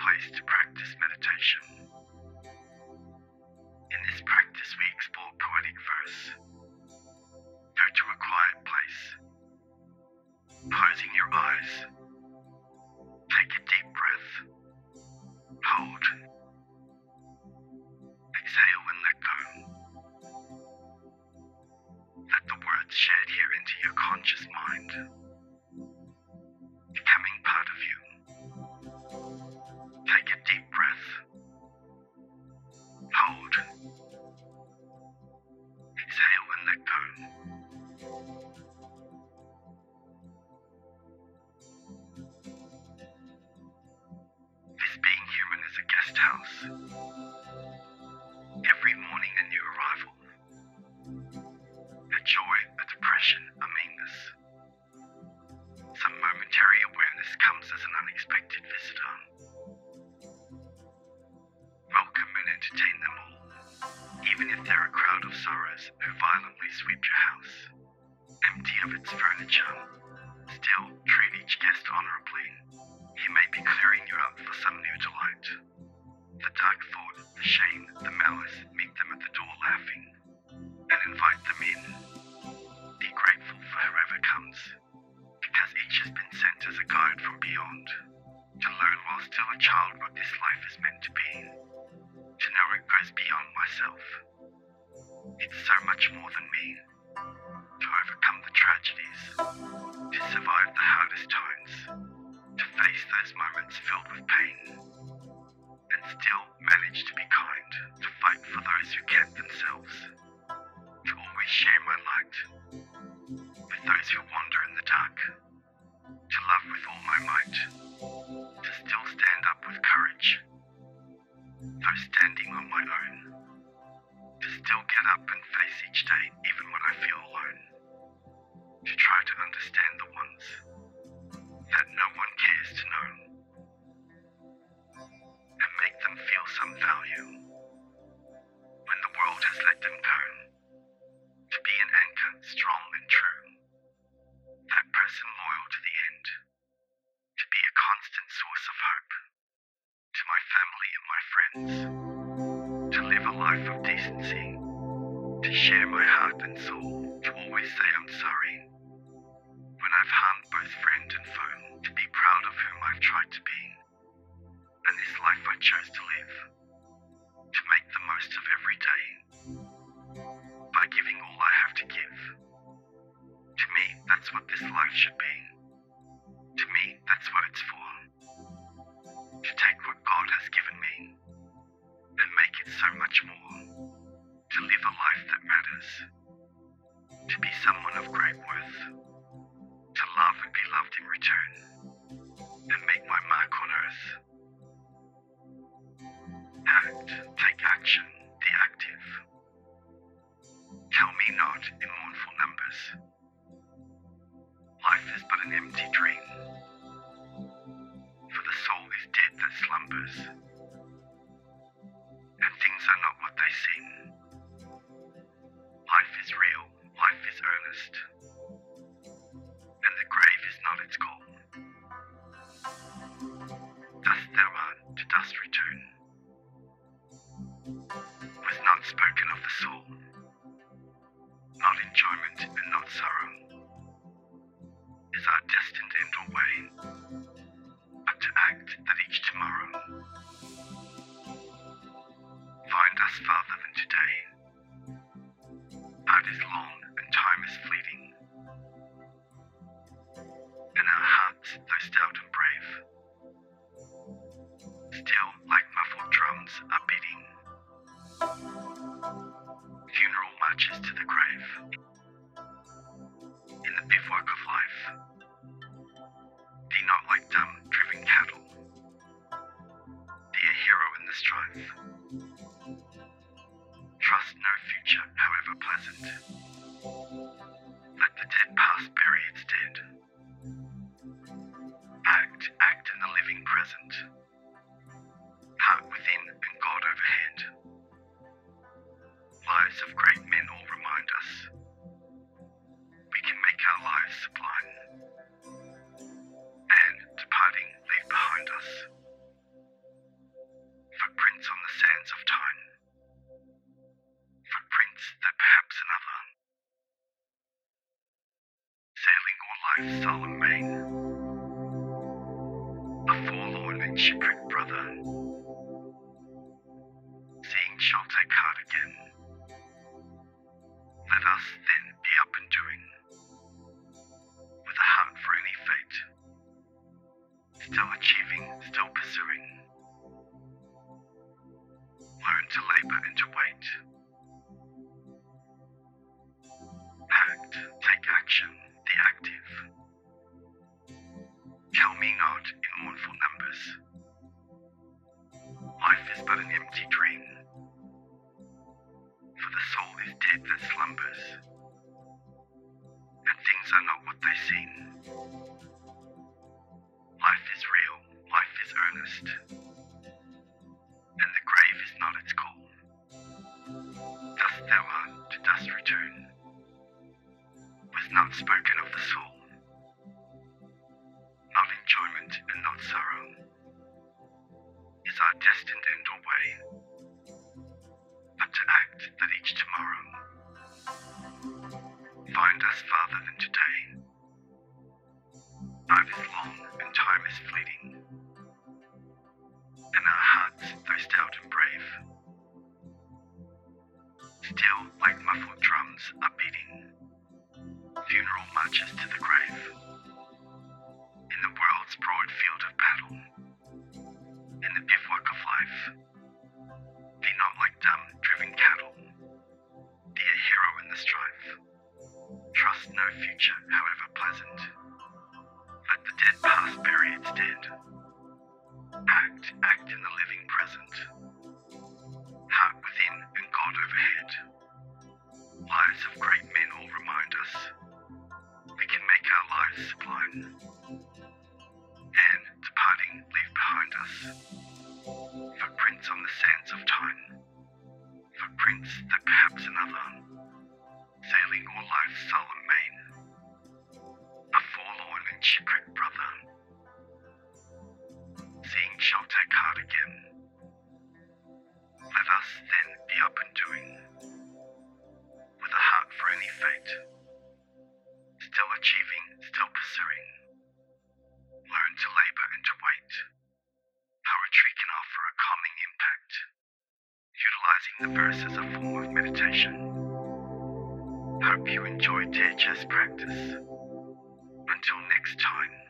place to practice meditation. This being human is a guest house. Every morning a new arrival. A joy, a depression, a meanness. Some momentary awareness comes as an unexpected visitor. Welcome and entertain them all, even if they're a crowd of sorrows who violently sweep your house, empty of its furniture. Still, treat each guest honorably. He may be clearing you out for some new delight. The dark thought, the shame, the malice, meet them at the door laughing, much more than me, to overcome the tragedies, to survive the hardest times, to face those moments filled with pain, and still to live a life of decency, to share my heart and soul, to always say I'm sorry slumbers, and things are not what they seem. Life is real, life is earnest, and the grave is not its goal. Dust thou art, to dust return, was not spoken of the soul, not enjoyment and not sorrow. Is our destined end or way, but to act that each tomorrow are beating. Funeral marches to the grave in the bivouac of life. Be not like dumb, driven cattle. Be a hero in the strife. Trust no future, however pleasant. of great men all remind us. We can make our lives sublime, and departing, leave behind us footprints on the sands of time, footprints that perhaps another, sailing all life's solemn main, a forlorn and shipwrecked. Let then be up and doing, with a heart for any fate, still achieving, still pursuing. Are not what they seem. Life is real, life is earnest, Life is long and time is fleeting, bury. Act, act in the living present. Heart within and God overhead. Lives of great men all remind us we can make our lives sublime. And, departing, leave behind us footprints on the sands of time. Footprints that perhaps another, sailing all life's solemn main, a forlorn and shipwrecked shall take heart again. Let us then be up and doing, with a heart for any fate, still achieving, still pursuing. Learn to labor and to wait. Poetry can offer a calming impact, utilizing the verse as a form of meditation. Hope you enjoyed Tejas practice. Until next time.